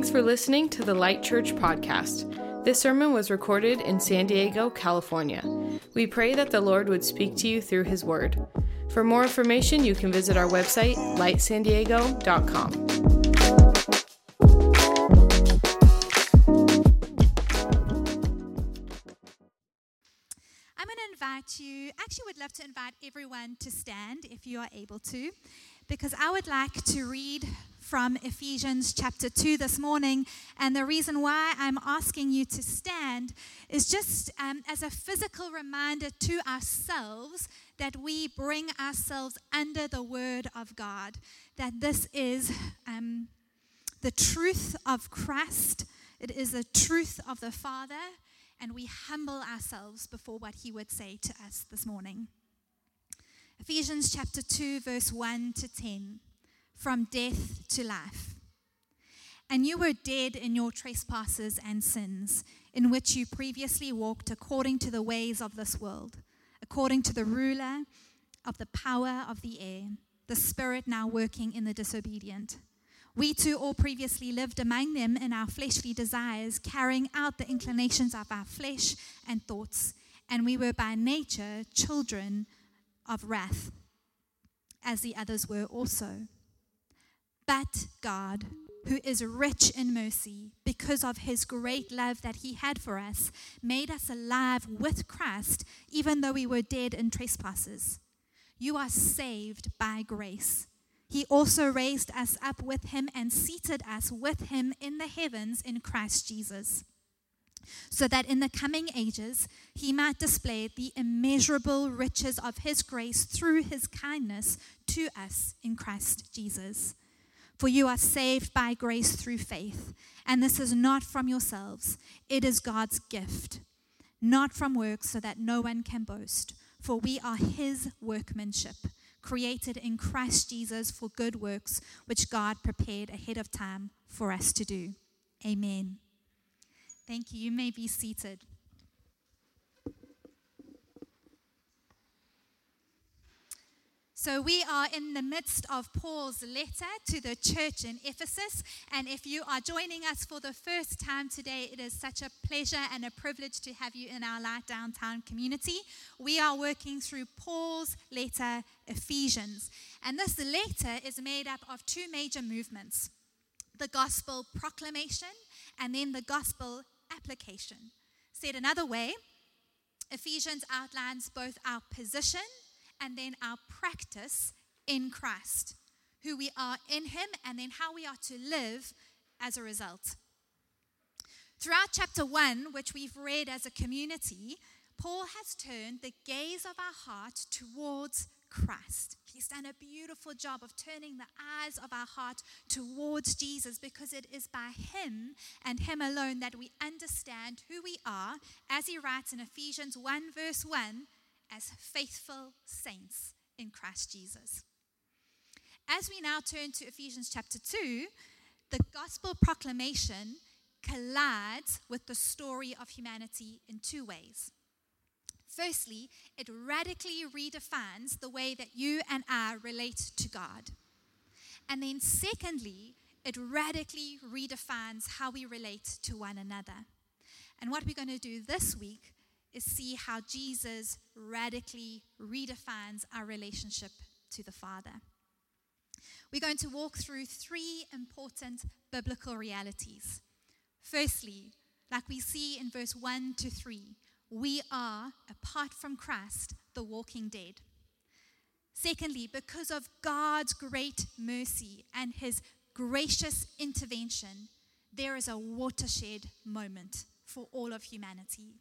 Thanks for listening to the Light Church podcast. This sermon was recorded in San Diego, California. We pray that the Lord would speak to you through His Word. For more information, you can visit our website, lightsandiego.com. I'm going to invite you, actually, would love to invite everyone to stand if you are able to, because I would like to read from Ephesians chapter 2 this morning. And the reason why I'm asking you to stand is just um, as a physical reminder to ourselves that we bring ourselves under the word of God, that this is um, the truth of Christ, it is the truth of the Father, and we humble ourselves before what He would say to us this morning. Ephesians chapter 2, verse 1 to 10 from death to life. And you were dead in your trespasses and sins, in which you previously walked according to the ways of this world, according to the ruler of the power of the air, the spirit now working in the disobedient. We too all previously lived among them in our fleshly desires, carrying out the inclinations of our flesh and thoughts, and we were by nature children of wrath, as the others were also. But God, who is rich in mercy, because of his great love that he had for us, made us alive with Christ, even though we were dead in trespasses. You are saved by grace. He also raised us up with him and seated us with him in the heavens in Christ Jesus, so that in the coming ages he might display the immeasurable riches of his grace through his kindness to us in Christ Jesus. For you are saved by grace through faith, and this is not from yourselves, it is God's gift, not from works, so that no one can boast. For we are his workmanship, created in Christ Jesus for good works, which God prepared ahead of time for us to do. Amen. Thank you. You may be seated. So, we are in the midst of Paul's letter to the church in Ephesus. And if you are joining us for the first time today, it is such a pleasure and a privilege to have you in our Light Downtown community. We are working through Paul's letter, Ephesians. And this letter is made up of two major movements the gospel proclamation and then the gospel application. Said another way, Ephesians outlines both our position and then our practice in Christ, who we are in Him, and then how we are to live as a result. Throughout chapter 1, which we've read as a community, Paul has turned the gaze of our heart towards Christ. He's done a beautiful job of turning the eyes of our heart towards Jesus because it is by Him and Him alone that we understand who we are, as he writes in Ephesians 1, verse 1 as faithful saints in Christ Jesus. As we now turn to Ephesians chapter 2, the gospel proclamation collides with the story of humanity in two ways. Firstly, it radically redefines the way that you and I relate to God. And then, secondly, it radically redefines how we relate to one another. And what we're going to do this week is see how Jesus radically redefines our relationship to the Father. We're going to walk through three important biblical realities. Firstly, like we see in verse 1 to 3, we are, apart from Christ, the walking dead. Secondly, because of God's great mercy and his gracious intervention, there is a watershed moment for all of humanity.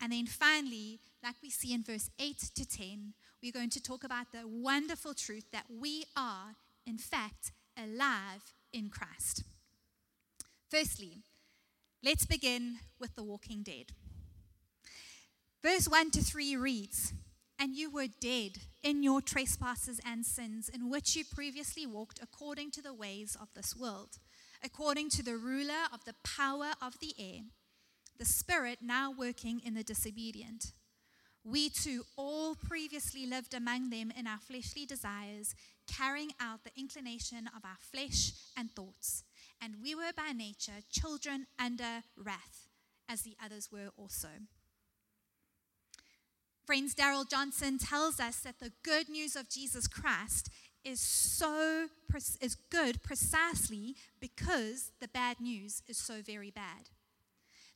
And then finally, like we see in verse 8 to 10, we're going to talk about the wonderful truth that we are, in fact, alive in Christ. Firstly, let's begin with the walking dead. Verse 1 to 3 reads, And you were dead in your trespasses and sins, in which you previously walked according to the ways of this world, according to the ruler of the power of the air the Spirit now working in the disobedient. We too all previously lived among them in our fleshly desires, carrying out the inclination of our flesh and thoughts. and we were by nature children under wrath, as the others were also. Friends, Darrell Johnson tells us that the good news of Jesus Christ is so is good precisely because the bad news is so very bad.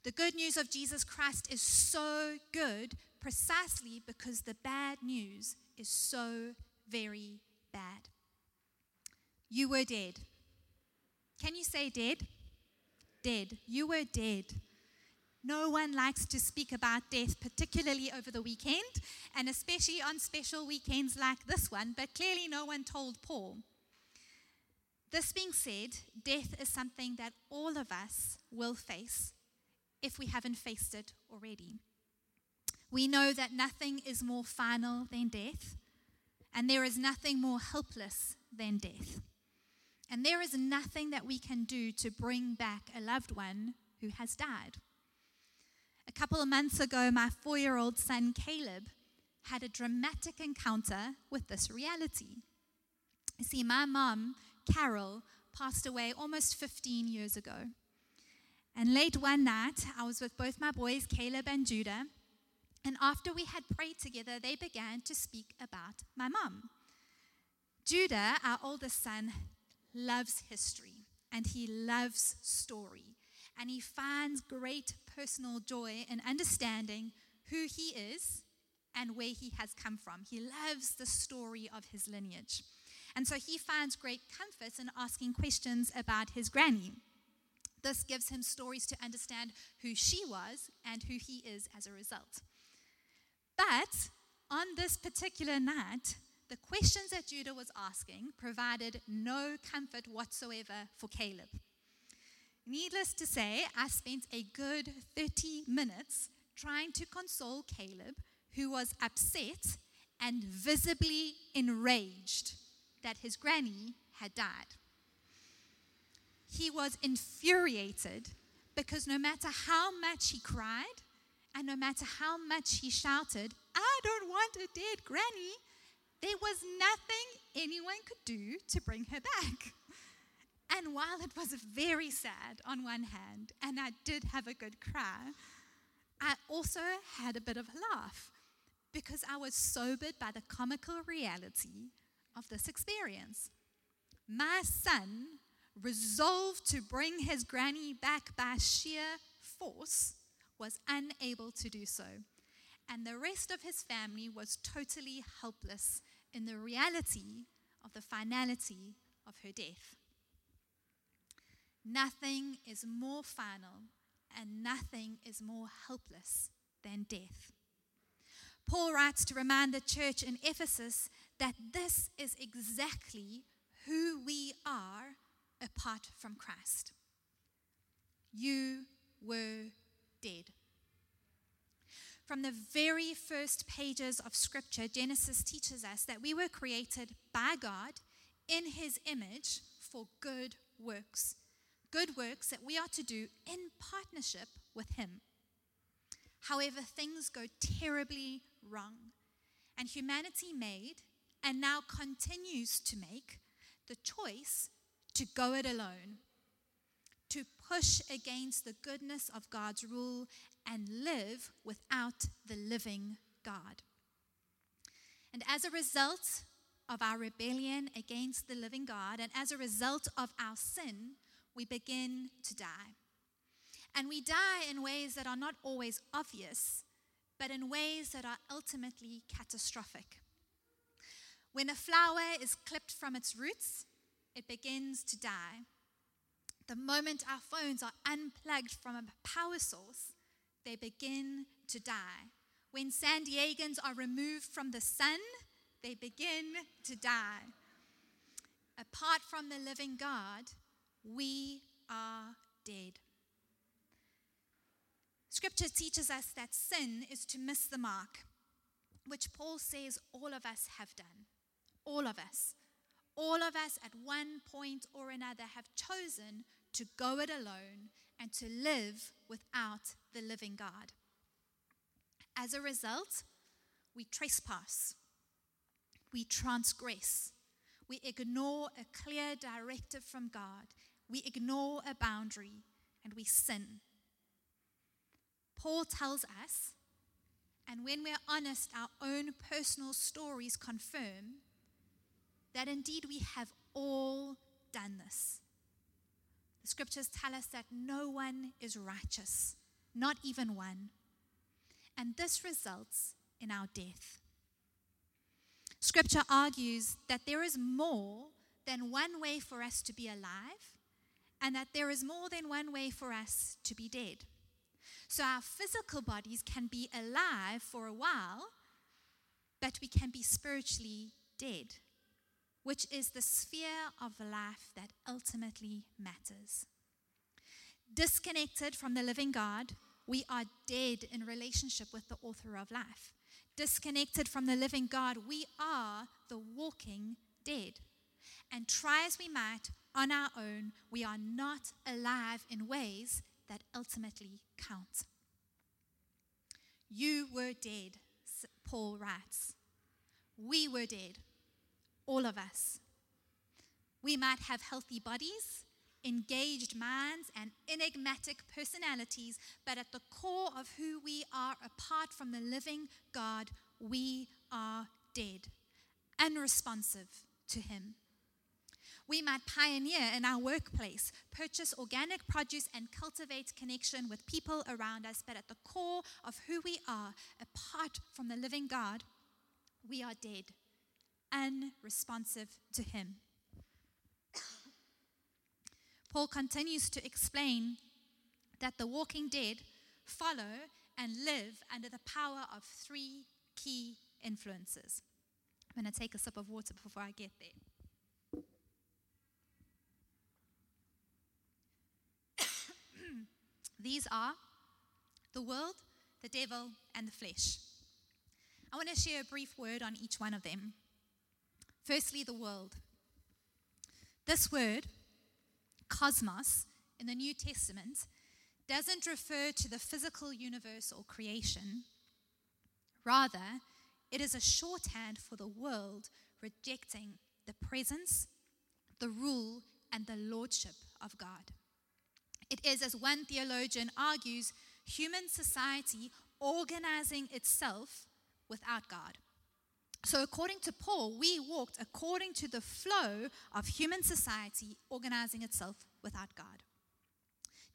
The good news of Jesus Christ is so good precisely because the bad news is so very bad. You were dead. Can you say dead? Dead. You were dead. No one likes to speak about death, particularly over the weekend, and especially on special weekends like this one, but clearly no one told Paul. This being said, death is something that all of us will face if we haven't faced it already. We know that nothing is more final than death, and there is nothing more helpless than death. And there is nothing that we can do to bring back a loved one who has died. Couple of months ago, my four year old son Caleb had a dramatic encounter with this reality. You see, my mom, Carol, passed away almost 15 years ago. And late one night, I was with both my boys, Caleb and Judah. And after we had prayed together, they began to speak about my mom. Judah, our oldest son, loves history and he loves story. And he finds great personal joy in understanding who he is and where he has come from. He loves the story of his lineage. And so he finds great comfort in asking questions about his granny. This gives him stories to understand who she was and who he is as a result. But on this particular night, the questions that Judah was asking provided no comfort whatsoever for Caleb. Needless to say, I spent a good 30 minutes trying to console Caleb, who was upset and visibly enraged that his granny had died. He was infuriated because no matter how much he cried and no matter how much he shouted, I don't want a dead granny, there was nothing anyone could do to bring her back. And while it was very sad on one hand, and I did have a good cry, I also had a bit of a laugh because I was sobered by the comical reality of this experience. My son, resolved to bring his granny back by sheer force, was unable to do so. And the rest of his family was totally helpless in the reality of the finality of her death. Nothing is more final and nothing is more helpless than death. Paul writes to remind the church in Ephesus that this is exactly who we are apart from Christ. You were dead. From the very first pages of Scripture, Genesis teaches us that we were created by God in His image for good works good works that we are to do in partnership with Him. However, things go terribly wrong, and humanity made and now continues to make the choice to go it alone, to push against the goodness of God's rule and live without the living God. And as a result of our rebellion against the living God, and as a result of our sin, we begin to die. And we die in ways that are not always obvious, but in ways that are ultimately catastrophic. When a flower is clipped from its roots, it begins to die. The moment our phones are unplugged from a power source, they begin to die. When San Diegans are removed from the sun, they begin to die. Apart from the living God, we are dead. Scripture teaches us that sin is to miss the mark, which Paul says all of us have done. All of us. All of us at one point or another have chosen to go it alone and to live without the living God. As a result, we trespass, we transgress, we ignore a clear directive from God, we ignore a boundary, and we sin. Paul tells us, and when we're honest, our own personal stories confirm that indeed we have all done this. The scriptures tell us that no one is righteous, not even one. And this results in our death. Scripture argues that there is more than one way for us to be alive, and that there is more than one way for us to be dead. So our physical bodies can be alive for a while, but we can be spiritually dead which is the sphere of life that ultimately matters. Disconnected from the living God, we are dead in relationship with the author of life. Disconnected from the living God, we are the walking dead. And try as we might on our own, we are not alive in ways that ultimately count. You were dead, Paul writes. We were dead all of us. We might have healthy bodies, engaged minds, and enigmatic personalities, but at the core of who we are, apart from the living God, we are dead, unresponsive to Him. We might pioneer in our workplace, purchase organic produce, and cultivate connection with people around us, but at the core of who we are, apart from the living God, we are dead unresponsive to Him. Paul continues to explain that the walking dead follow and live under the power of three key influences. I'm going to take a sip of water before I get there. These are the world, the devil, and the flesh. I want to share a brief word on each one of them. Firstly, the world. This word, cosmos, in the New Testament, doesn't refer to the physical universe or creation. Rather, it is a shorthand for the world rejecting the presence, the rule, and the lordship of God. It is, as one theologian argues, human society organizing itself without God. So, according to Paul, we walked according to the flow of human society organizing itself without God.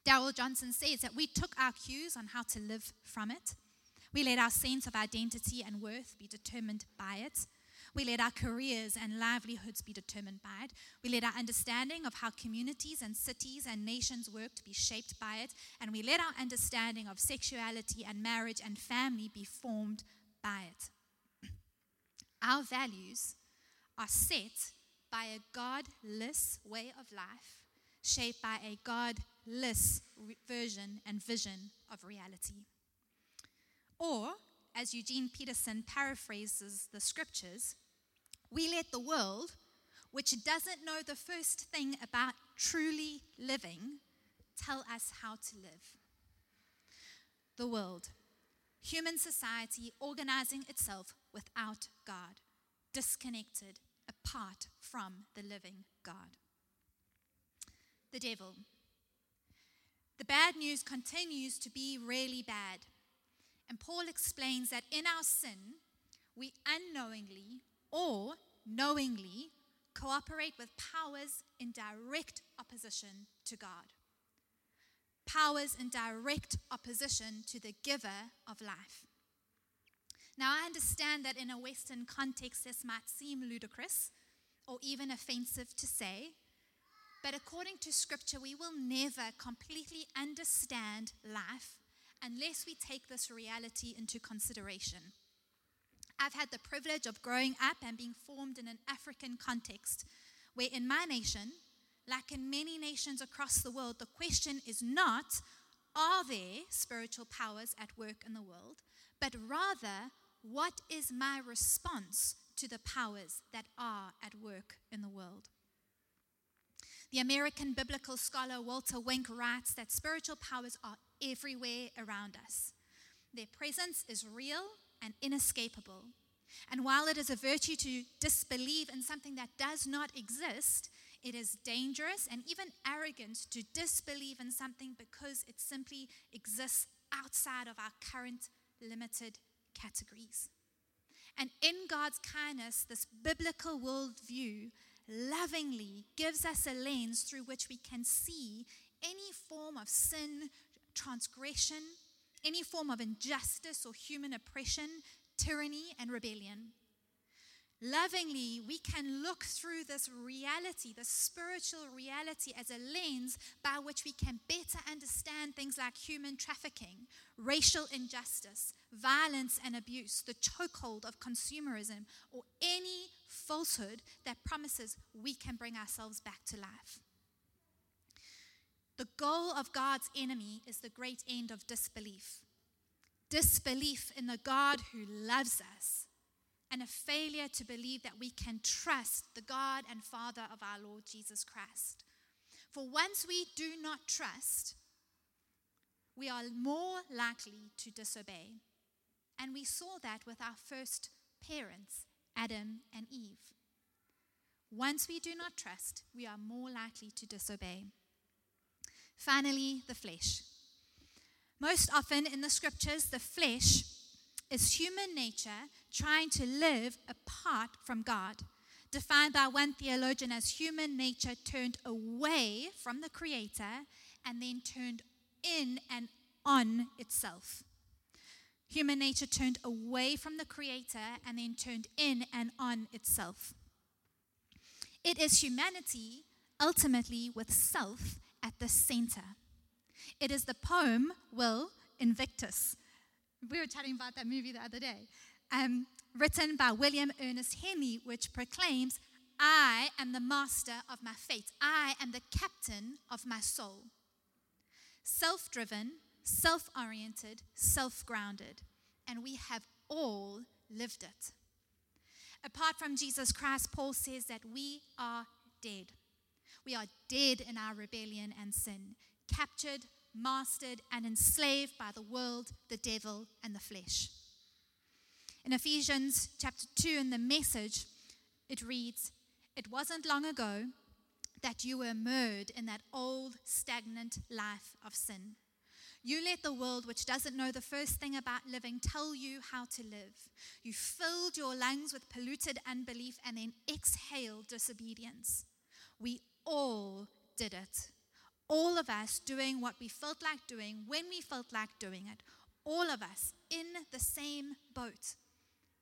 Darrell Johnson says that we took our cues on how to live from it. We let our sense of identity and worth be determined by it. We let our careers and livelihoods be determined by it. We let our understanding of how communities and cities and nations work to be shaped by it. And we let our understanding of sexuality and marriage and family be formed by it. Our values are set by a godless way of life, shaped by a godless version and vision of reality. Or, as Eugene Peterson paraphrases the scriptures, we let the world, which doesn't know the first thing about truly living, tell us how to live. The world, human society organizing itself without God, disconnected, apart from the living God. The devil. The bad news continues to be really bad. And Paul explains that in our sin, we unknowingly or knowingly cooperate with powers in direct opposition to God. Powers in direct opposition to the giver of life. Now, I understand that in a Western context, this might seem ludicrous or even offensive to say, but according to Scripture, we will never completely understand life unless we take this reality into consideration. I've had the privilege of growing up and being formed in an African context where, in my nation, like in many nations across the world, the question is not, are there spiritual powers at work in the world, but rather, what is my response to the powers that are at work in the world? The American biblical scholar Walter Wink writes that spiritual powers are everywhere around us. Their presence is real and inescapable. And while it is a virtue to disbelieve in something that does not exist, It is dangerous and even arrogant to disbelieve in something because it simply exists outside of our current limited categories. And in God's kindness, this biblical worldview lovingly gives us a lens through which we can see any form of sin, transgression, any form of injustice or human oppression, tyranny, and rebellion. Lovingly, we can look through this reality, the spiritual reality, as a lens by which we can better understand things like human trafficking, racial injustice, violence and abuse, the chokehold of consumerism, or any falsehood that promises we can bring ourselves back to life. The goal of God's enemy is the great end of disbelief disbelief in the God who loves us and a failure to believe that we can trust the God and Father of our Lord Jesus Christ. For once we do not trust, we are more likely to disobey. And we saw that with our first parents, Adam and Eve. Once we do not trust, we are more likely to disobey. Finally, the flesh. Most often in the scriptures, the flesh is human nature trying to live apart from God, defined by one theologian as human nature turned away from the Creator and then turned in and on itself. Human nature turned away from the Creator and then turned in and on itself. It is humanity, ultimately, with self at the center. It is the poem Will Invictus we were chatting about that movie the other day, um, written by William Ernest Henley, which proclaims, I am the master of my fate. I am the captain of my soul. Self driven, self oriented, self grounded. And we have all lived it. Apart from Jesus Christ, Paul says that we are dead. We are dead in our rebellion and sin, captured mastered, and enslaved by the world, the devil, and the flesh. In Ephesians chapter 2, in the message, it reads, It wasn't long ago that you were immersed in that old, stagnant life of sin. You let the world, which doesn't know the first thing about living, tell you how to live. You filled your lungs with polluted unbelief and then exhaled disobedience. We all did it all of us doing what we felt like doing when we felt like doing it. All of us in the same boat.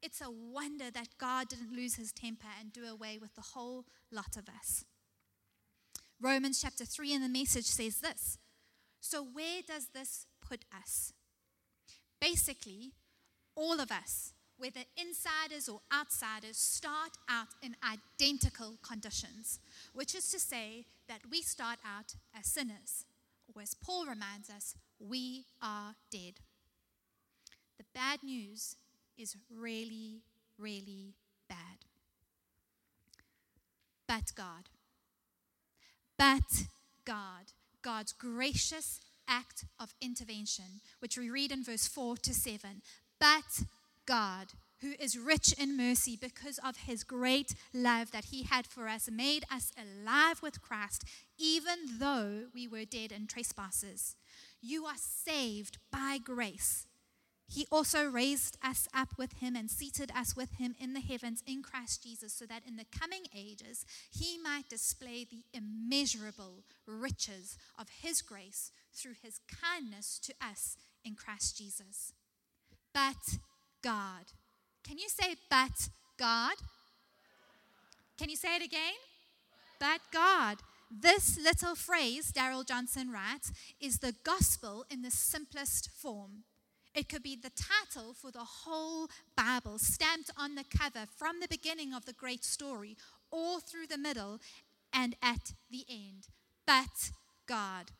It's a wonder that God didn't lose his temper and do away with the whole lot of us. Romans chapter 3 in the message says this So, where does this put us? Basically, all of us, whether insiders or outsiders, start out in identical conditions, which is to say that we start out as sinners, or as Paul reminds us, we are dead. The bad news is really, really bad. But God, but God, God's gracious act of intervention, which we read in verse 4 to 7. But God, who is rich in mercy because of his great love that he had for us, made us alive with Christ, even though we were dead in trespasses. You are saved by grace. He also raised us up with him and seated us with him in the heavens in Christ Jesus, so that in the coming ages he might display the immeasurable riches of his grace through his kindness to us in Christ Jesus. But God. Can you say, but God? Can you say it again? But God. This little phrase, Darrell Johnson writes, is the gospel in the simplest form. It could be the title for the whole Bible, stamped on the cover from the beginning of the great story, all through the middle and at the end. But God.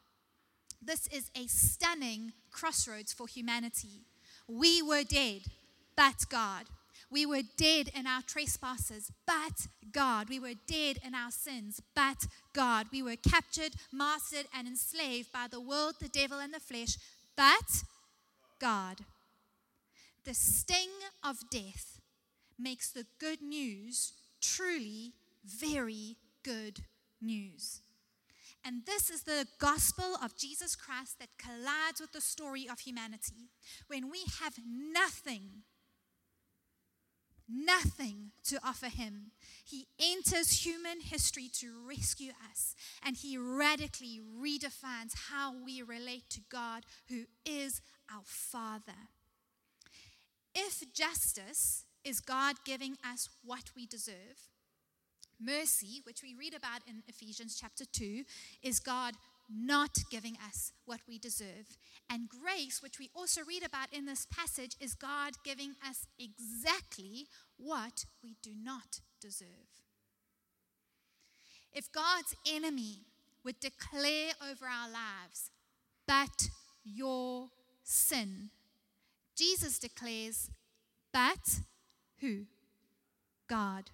This is a stunning crossroads for humanity. We were dead but God. We were dead in our trespasses, but God. We were dead in our sins, but God. We were captured, mastered, and enslaved by the world, the devil, and the flesh, but God. The sting of death makes the good news truly very good news. And this is the gospel of Jesus Christ that collides with the story of humanity. When we have nothing, nothing to offer him, he enters human history to rescue us. And he radically redefines how we relate to God, who is our Father. If justice is God giving us what we deserve, Mercy, which we read about in Ephesians chapter 2, is God not giving us what we deserve. And grace, which we also read about in this passage, is God giving us exactly what we do not deserve. If God's enemy would declare over our lives, but your sin, Jesus declares, but who? God.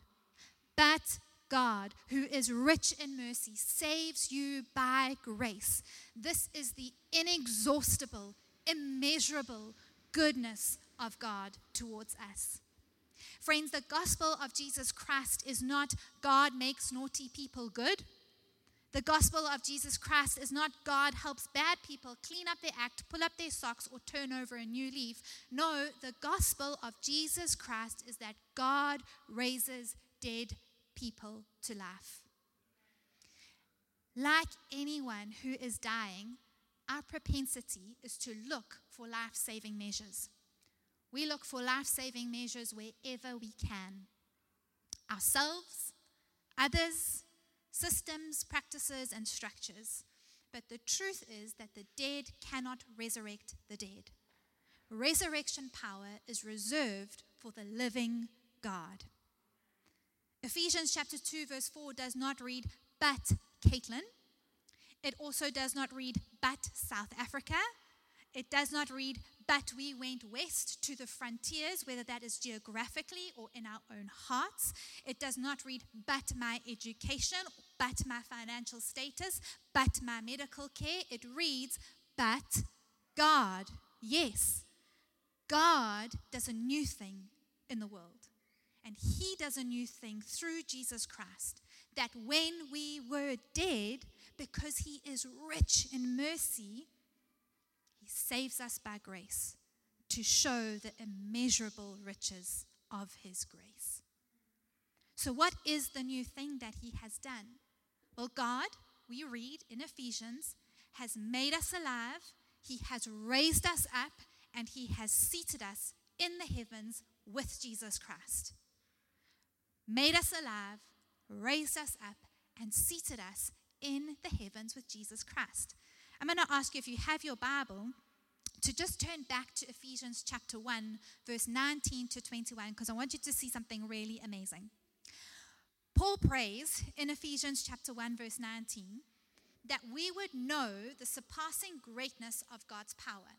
But God, who is rich in mercy, saves you by grace. This is the inexhaustible, immeasurable goodness of God towards us. Friends, the gospel of Jesus Christ is not God makes naughty people good. The gospel of Jesus Christ is not God helps bad people clean up their act, pull up their socks, or turn over a new leaf. No, the gospel of Jesus Christ is that God raises dead people to life. Like anyone who is dying, our propensity is to look for life saving measures. We look for life saving measures wherever we can ourselves, others, systems, practices, and structures. But the truth is that the dead cannot resurrect the dead. Resurrection power is reserved for the living God. Ephesians chapter 2, verse 4 does not read, but Caitlin. It also does not read, but South Africa. It does not read, but we went west to the frontiers, whether that is geographically or in our own hearts. It does not read, but my education, but my financial status, but my medical care. It reads, but God. Yes, God does a new thing in the world. And he does a new thing through Jesus Christ. That when we were dead, because he is rich in mercy, he saves us by grace to show the immeasurable riches of his grace. So, what is the new thing that he has done? Well, God, we read in Ephesians, has made us alive, he has raised us up, and he has seated us in the heavens with Jesus Christ made us alive, raised us up, and seated us in the heavens with Jesus Christ. I'm going to ask you if you have your Bible to just turn back to Ephesians chapter 1, verse 19 to 21, because I want you to see something really amazing. Paul prays in Ephesians chapter 1, verse 19, that we would know the surpassing greatness of God's power.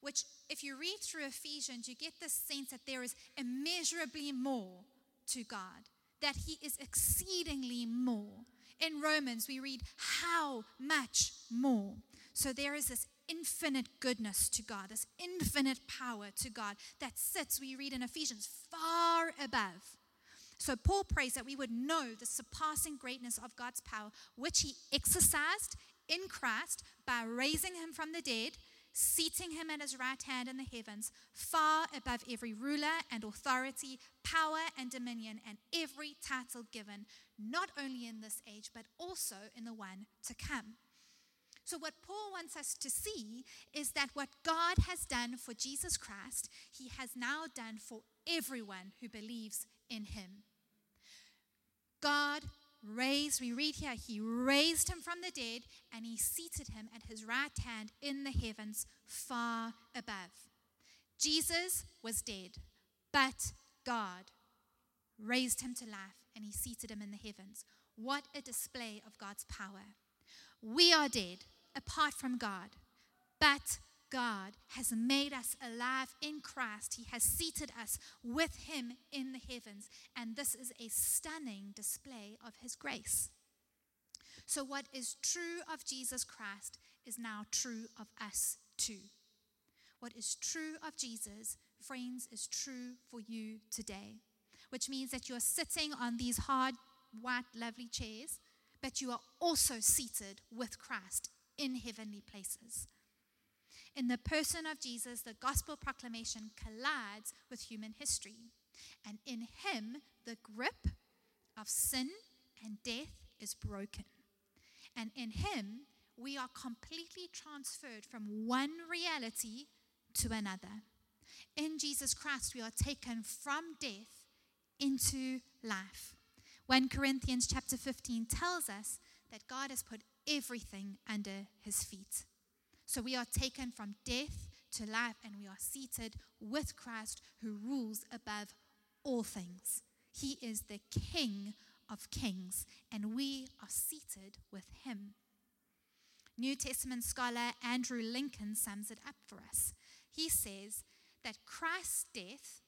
Which, if you read through Ephesians, you get the sense that there is immeasurably more to God, that He is exceedingly more. In Romans, we read, How much more? So there is this infinite goodness to God, this infinite power to God that sits, we read in Ephesians, far above. So Paul prays that we would know the surpassing greatness of God's power, which he exercised in Christ by raising him from the dead seating him at his right hand in the heavens, far above every ruler and authority, power and dominion, and every title given, not only in this age, but also in the one to come. So, what Paul wants us to see is that what God has done for Jesus Christ, he has now done for everyone who believes in him. God raised, we read here, he raised him from the dead and he seated him at his right hand in the heavens far above. Jesus was dead, but God raised him to life and he seated him in the heavens. What a display of God's power. We are dead apart from God, but God has made us alive in Christ. He has seated us with Him in the heavens. And this is a stunning display of His grace. So, what is true of Jesus Christ is now true of us too. What is true of Jesus, friends, is true for you today, which means that you're sitting on these hard, white, lovely chairs but you are also seated with Christ in heavenly places. In the person of Jesus, the gospel proclamation collides with human history. And in him, the grip of sin and death is broken. And in him, we are completely transferred from one reality to another. In Jesus Christ, we are taken from death into life. 1 Corinthians chapter 15 tells us that God has put everything under his feet. So we are taken from death to life and we are seated with Christ who rules above all things. He is the King of kings and we are seated with him. New Testament scholar Andrew Lincoln sums it up for us. He says that Christ's death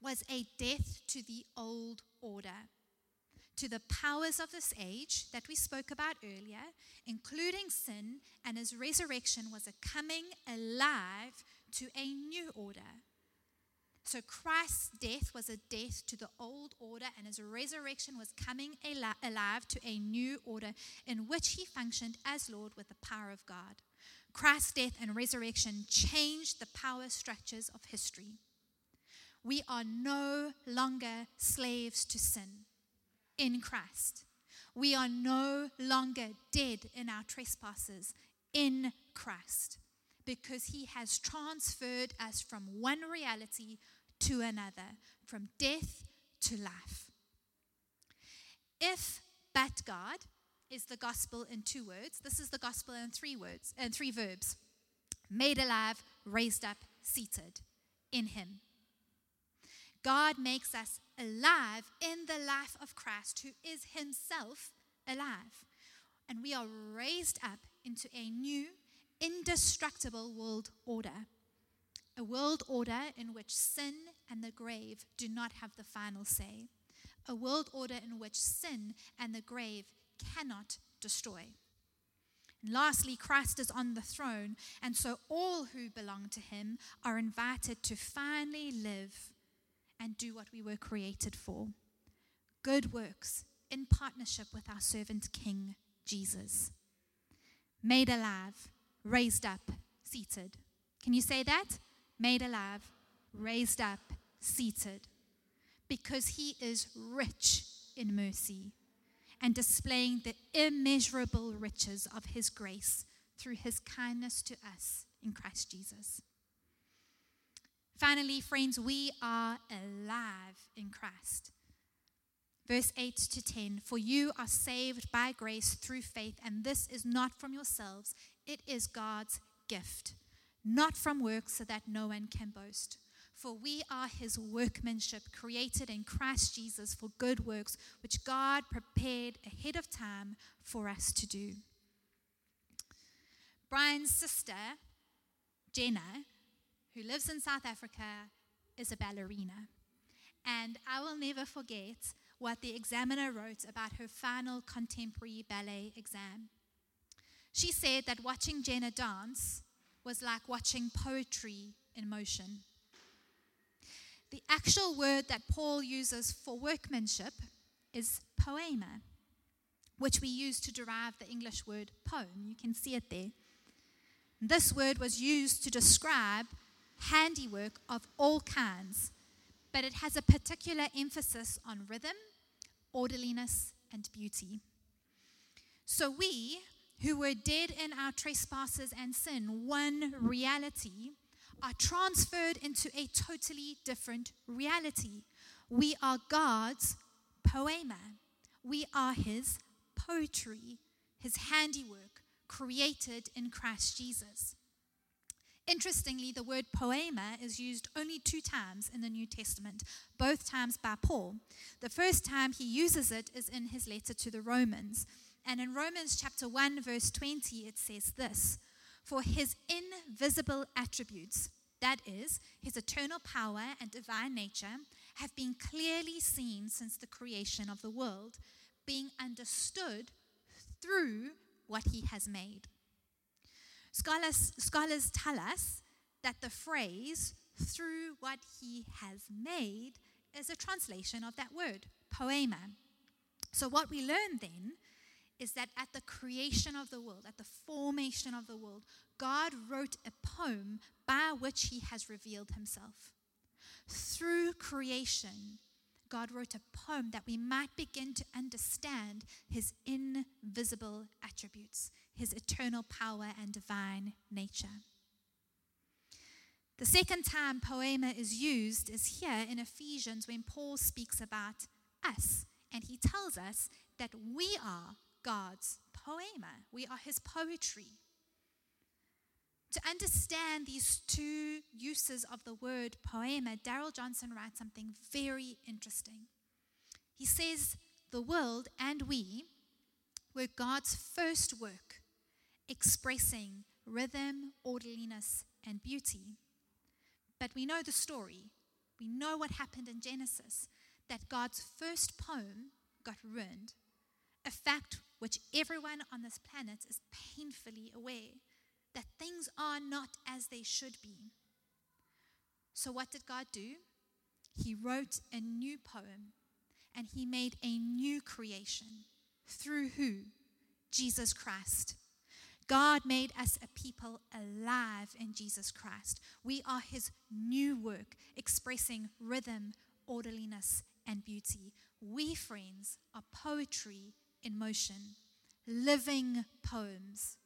was a death to the old order to the powers of this age that we spoke about earlier, including sin, and his resurrection was a coming alive to a new order. So Christ's death was a death to the old order, and his resurrection was coming alive to a new order in which he functioned as Lord with the power of God. Christ's death and resurrection changed the power structures of history. We are no longer slaves to sin in Christ. We are no longer dead in our trespasses in Christ because he has transferred us from one reality to another, from death to life. If but God is the gospel in two words, this is the gospel in three words and three verbs. Made alive, raised up, seated in him. God makes us alive in the life of Christ, who is himself alive. And we are raised up into a new, indestructible world order. A world order in which sin and the grave do not have the final say. A world order in which sin and the grave cannot destroy. And lastly, Christ is on the throne, and so all who belong to him are invited to finally live and do what we were created for good works in partnership with our servant King Jesus. Made alive, raised up, seated. Can you say that? Made alive, raised up, seated. Because he is rich in mercy and displaying the immeasurable riches of his grace through his kindness to us in Christ Jesus. Finally, friends, we are alive in Christ. Verse 8 to 10 For you are saved by grace through faith, and this is not from yourselves, it is God's gift, not from works, so that no one can boast. For we are his workmanship, created in Christ Jesus for good works, which God prepared ahead of time for us to do. Brian's sister, Jenna, who lives in South Africa, is a ballerina. And I will never forget what the examiner wrote about her final contemporary ballet exam. She said that watching Jenna dance was like watching poetry in motion. The actual word that Paul uses for workmanship is poema, which we use to derive the English word poem. You can see it there. This word was used to describe handiwork of all kinds, but it has a particular emphasis on rhythm, orderliness, and beauty. So we, who were dead in our trespasses and sin, one reality, are transferred into a totally different reality. We are God's poema. We are His poetry, His handiwork, created in Christ Jesus. Interestingly, the word poema is used only two times in the New Testament, both times by Paul. The first time he uses it is in his letter to the Romans. And in Romans chapter 1, verse 20, it says this For his invisible attributes, that is, his eternal power and divine nature, have been clearly seen since the creation of the world, being understood through what he has made. Scholars, scholars tell us that the phrase, through what he has made, is a translation of that word, poema. So, what we learn then is that at the creation of the world, at the formation of the world, God wrote a poem by which he has revealed himself. Through creation, God wrote a poem that we might begin to understand his invisible attributes, his eternal power and divine nature. The second time poema is used is here in Ephesians when Paul speaks about us. And he tells us that we are God's poema, we are his poetry. To understand these two uses of the word poema, Darrell Johnson writes something very interesting. He says, The world and we were God's first work, expressing rhythm, orderliness, and beauty. But we know the story. We know what happened in Genesis that God's first poem got ruined, a fact which everyone on this planet is painfully aware that things are not as they should be. So, what did God do? He wrote a new poem and he made a new creation through who? Jesus Christ. God made us a people alive in Jesus Christ. We are his new work, expressing rhythm, orderliness, and beauty. We, friends, are poetry in motion, living poems.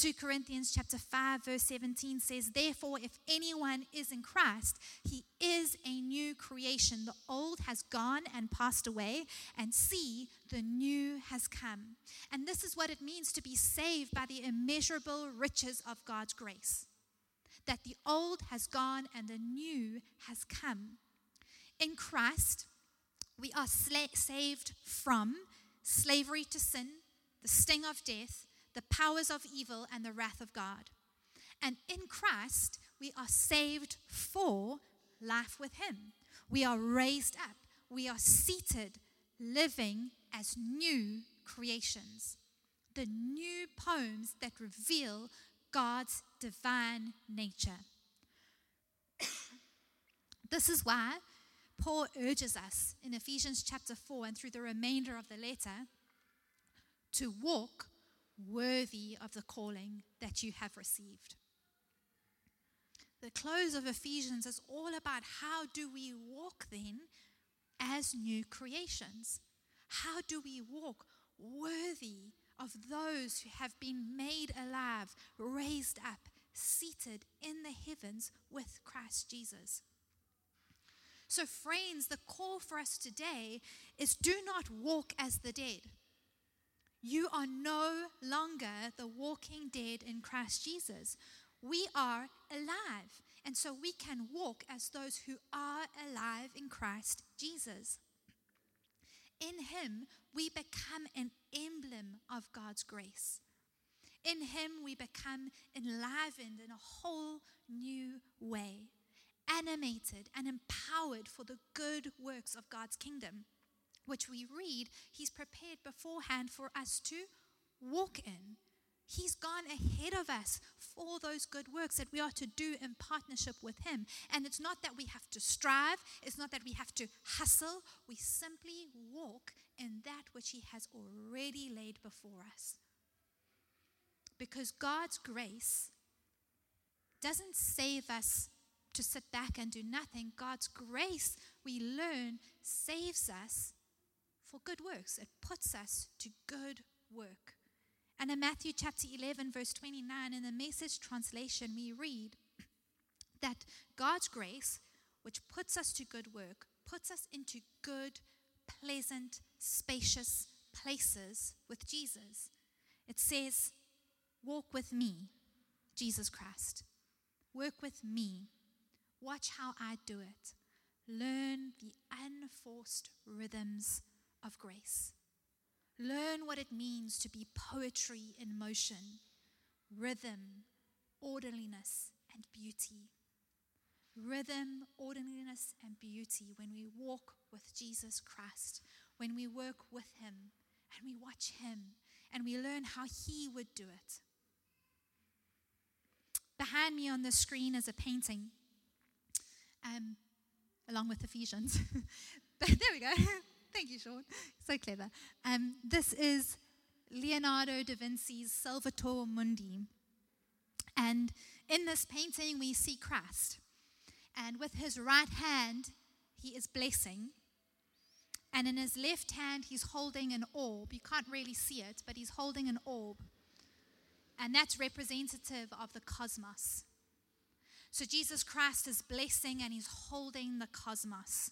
2 Corinthians chapter 5 verse 17 says therefore if anyone is in Christ he is a new creation. The old has gone and passed away and see the new has come. And this is what it means to be saved by the immeasurable riches of God's grace that the old has gone and the new has come. In Christ we are sla- saved from slavery to sin the sting of death the powers of evil, and the wrath of God. And in Christ, we are saved for life with Him. We are raised up. We are seated, living as new creations. The new poems that reveal God's divine nature. this is why Paul urges us in Ephesians chapter 4 and through the remainder of the letter to walk worthy of the calling that you have received. The close of Ephesians is all about how do we walk then as new creations? How do we walk worthy of those who have been made alive, raised up, seated in the heavens with Christ Jesus? So, friends, the call for us today is do not walk as the dead. You are no longer the walking dead in Christ Jesus. We are alive. And so we can walk as those who are alive in Christ Jesus. In Him, we become an emblem of God's grace. In Him, we become enlivened in a whole new way, animated and empowered for the good works of God's kingdom which we read, He's prepared beforehand for us to walk in. He's gone ahead of us for those good works that we are to do in partnership with Him. And it's not that we have to strive, it's not that we have to hustle. We simply walk in that which He has already laid before us. Because God's grace doesn't save us to sit back and do nothing. God's grace, we learn, saves us for good works. It puts us to good work. And in Matthew chapter 11, verse 29, in the message translation, we read that God's grace, which puts us to good work, puts us into good, pleasant, spacious places with Jesus. It says, Walk with me, Jesus Christ. Work with me. Watch how I do it. Learn the unforced rhythms of grace. Learn what it means to be poetry in motion, rhythm, orderliness, and beauty. Rhythm, orderliness, and beauty when we walk with Jesus Christ, when we work with Him and we watch Him and we learn how He would do it. Behind me on the screen is a painting, um, along with Ephesians. but there we go. Thank you, Sean. So clever. Um, this is Leonardo da Vinci's Salvator Mundi. And in this painting, we see Christ. And with his right hand, he is blessing. And in his left hand, he's holding an orb. You can't really see it, but he's holding an orb. And that's representative of the cosmos. So Jesus Christ is blessing and he's holding the cosmos.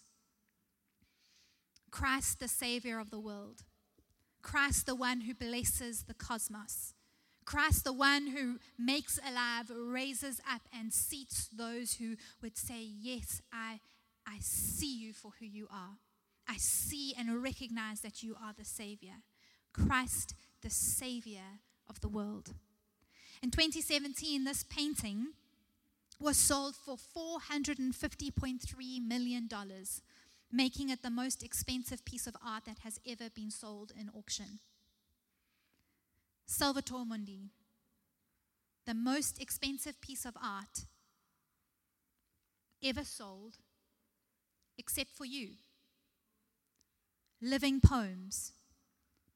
Christ, the Savior of the world. Christ, the one who blesses the cosmos. Christ, the one who makes alive, raises up, and seats those who would say, Yes, I, I see you for who you are. I see and recognize that you are the Savior. Christ, the Savior of the world. In 2017, this painting was sold for $450.3 million, making it the most expensive piece of art that has ever been sold in auction. Salvator Mundi, the most expensive piece of art ever sold, except for you. Living poems,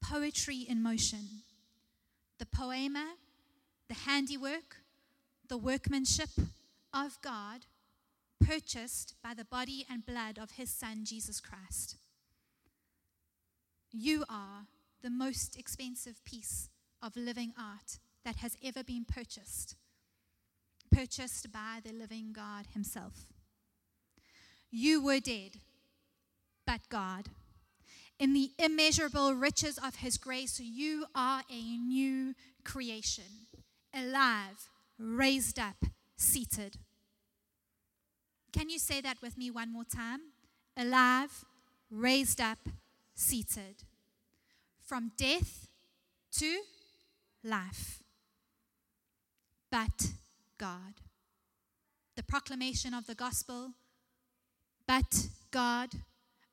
poetry in motion, the poema the handiwork, the workmanship of God, purchased by the body and blood of his Son, Jesus Christ. You are the most expensive piece of living art that has ever been purchased, purchased by the living God Himself. You were dead, but God. In the immeasurable riches of His grace, you are a new creation alive, raised up, seated. Can you say that with me one more time? Alive, raised up, seated. From death to life. But God. The proclamation of the gospel, but God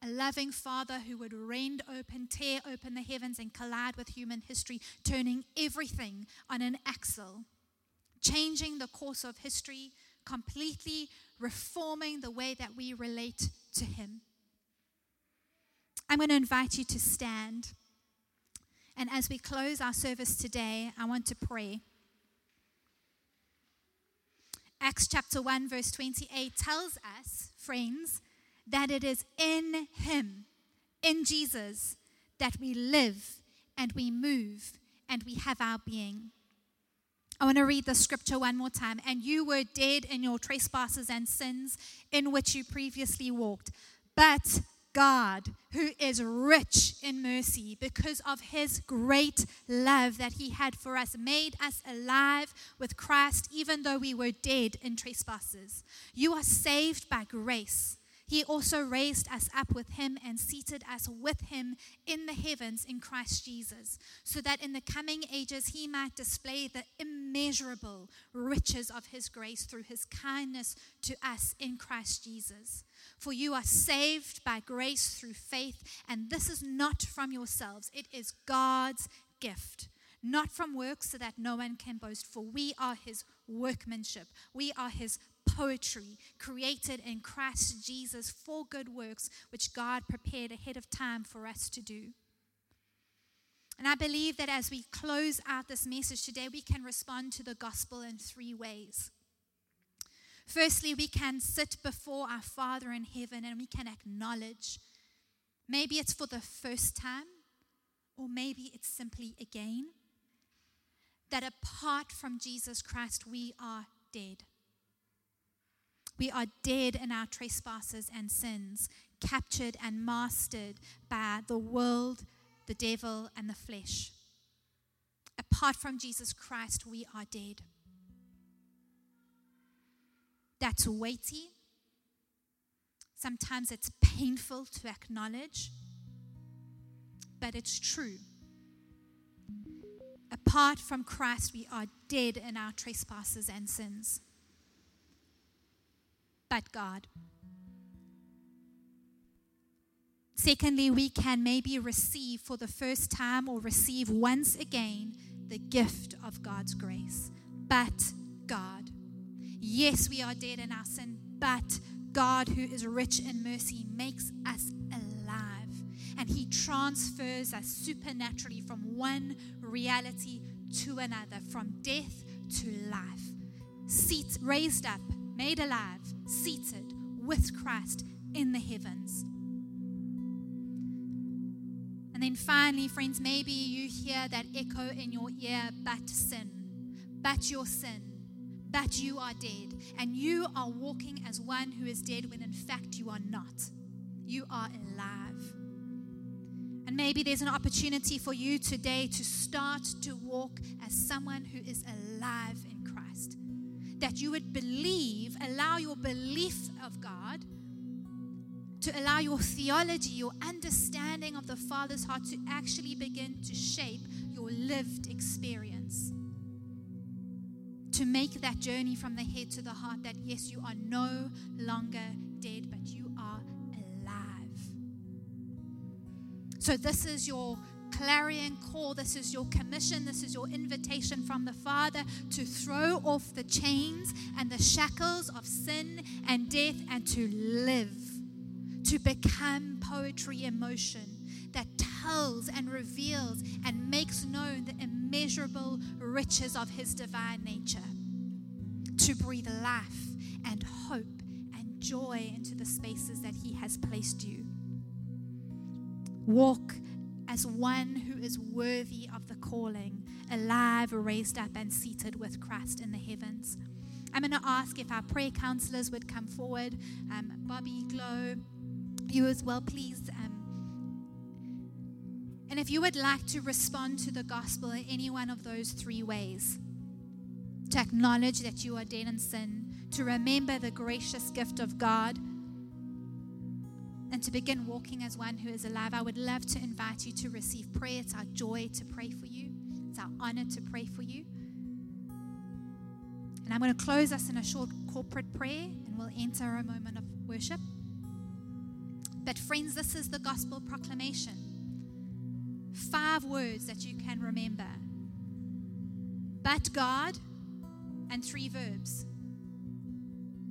a loving Father who would rend open, tear open the heavens, and collide with human history, turning everything on an axle, changing the course of history, completely reforming the way that we relate to Him. I'm going to invite you to stand. And as we close our service today, I want to pray. Acts chapter 1, verse 28 tells us, friends, that it is in Him, in Jesus, that we live and we move and we have our being. I want to read the scripture one more time. And you were dead in your trespasses and sins in which you previously walked. But God, who is rich in mercy because of his great love that he had for us, made us alive with Christ even though we were dead in trespasses. You are saved by grace he also raised us up with him and seated us with him in the heavens in Christ Jesus, so that in the coming ages he might display the immeasurable riches of his grace through his kindness to us in Christ Jesus. For you are saved by grace through faith, and this is not from yourselves, it is God's gift not from works so that no one can boast, for we are his workmanship. We are his poetry created in Christ Jesus for good works, which God prepared ahead of time for us to do. And I believe that as we close out this message today, we can respond to the gospel in three ways. Firstly, we can sit before our Father in heaven and we can acknowledge. Maybe it's for the first time, or maybe it's simply again, that apart from Jesus Christ, we are dead. We are dead in our trespasses and sins, captured and mastered by the world, the devil, and the flesh. Apart from Jesus Christ, we are dead. That's weighty. Sometimes it's painful to acknowledge, but it's true. Apart from Christ, we are dead in our trespasses and sins but God. Secondly, we can maybe receive for the first time or receive once again the gift of God's grace. But God. Yes, we are dead in our sin, but God, who is rich in mercy, makes us alive and He transfers us supernaturally from one reality to another, from death to life. Seat, raised up, made alive, seated with Christ in the heavens. And then finally, friends, maybe you hear that echo in your ear, but sin, but your sin, but you are dead. And you are walking as one who is dead when in fact you are not. You are alive. And maybe there's an opportunity for you today to start to walk as someone who is alive in Christ. That you would believe, allow your belief of God to allow your theology, your understanding of the Father's heart to actually begin to shape your lived experience. To make that journey from the head to the heart that yes, you are no longer dead, but you are alive. So, this is your clarion call. This is your commission. This is your invitation from the Father to throw off the chains and the shackles of sin and death and to live to become poetry emotion that tells and reveals and makes known the immeasurable riches of his divine nature, to breathe life and hope and joy into the spaces that he has placed you. Walk as one who is worthy of the calling, alive, raised up, and seated with Christ in the heavens. I'm going to ask if our prayer counselors would come forward. Um, Bobby Glow you as well, please. Um, and if you would like to respond to the gospel in any one of those three ways, to acknowledge that you are dead in sin, to remember the gracious gift of God, and to begin walking as one who is alive, I would love to invite you to receive prayer. It's our joy to pray for you, it's our honor to pray for you. And I'm going to close us in a short corporate prayer, and we'll enter a moment of worship. But, friends, this is the gospel proclamation. Five words that you can remember. But God, and three verbs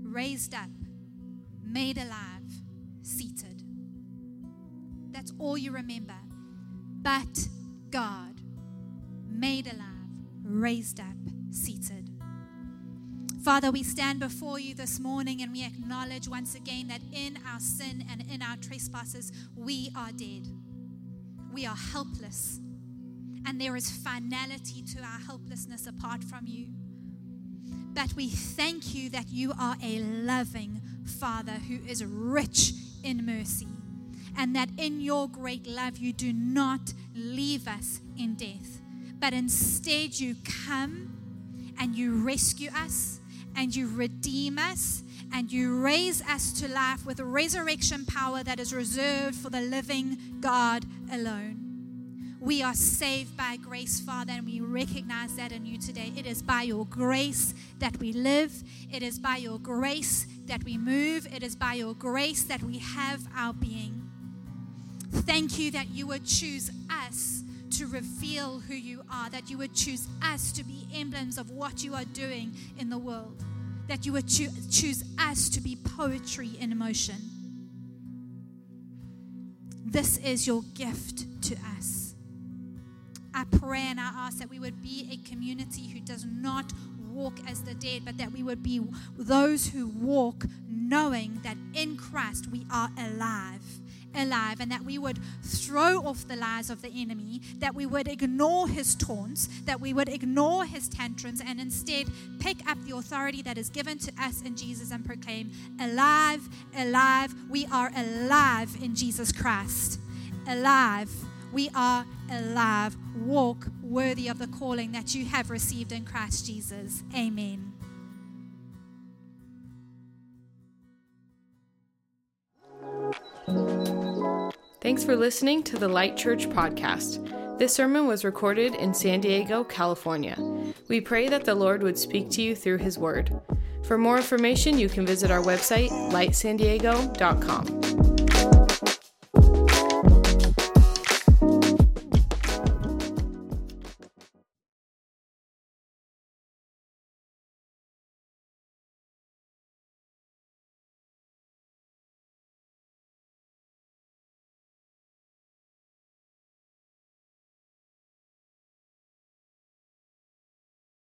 raised up, made alive, seated. That's all you remember. But God, made alive, raised up, seated. Father, we stand before you this morning and we acknowledge once again that in our sin and in our trespasses, we are dead. We are helpless. And there is finality to our helplessness apart from you. But we thank you that you are a loving Father who is rich in mercy. And that in your great love, you do not leave us in death, but instead you come and you rescue us and you redeem us and you raise us to life with resurrection power that is reserved for the living God alone. We are saved by grace, Father, and we recognize that in you today. It is by your grace that we live, it is by your grace that we move, it is by your grace that we have our being. Thank you that you would choose us to reveal who you are, that you would choose us to be emblems of what you are doing in the world, that you would cho- choose us to be poetry in motion. This is your gift to us. I pray and I ask that we would be a community who does not walk as the dead, but that we would be those who walk knowing that in Christ we are alive alive and that we would throw off the lies of the enemy, that we would ignore his taunts, that we would ignore his tantrums, and instead pick up the authority that is given to us in Jesus and proclaim, Alive, alive, we are alive in Jesus Christ. Alive, we are alive. Walk worthy of the calling that you have received in Christ Jesus. Amen. Thanks for listening to the Light Church podcast. This sermon was recorded in San Diego, California. We pray that the Lord would speak to you through His Word. For more information, you can visit our website, lightsandiego.com.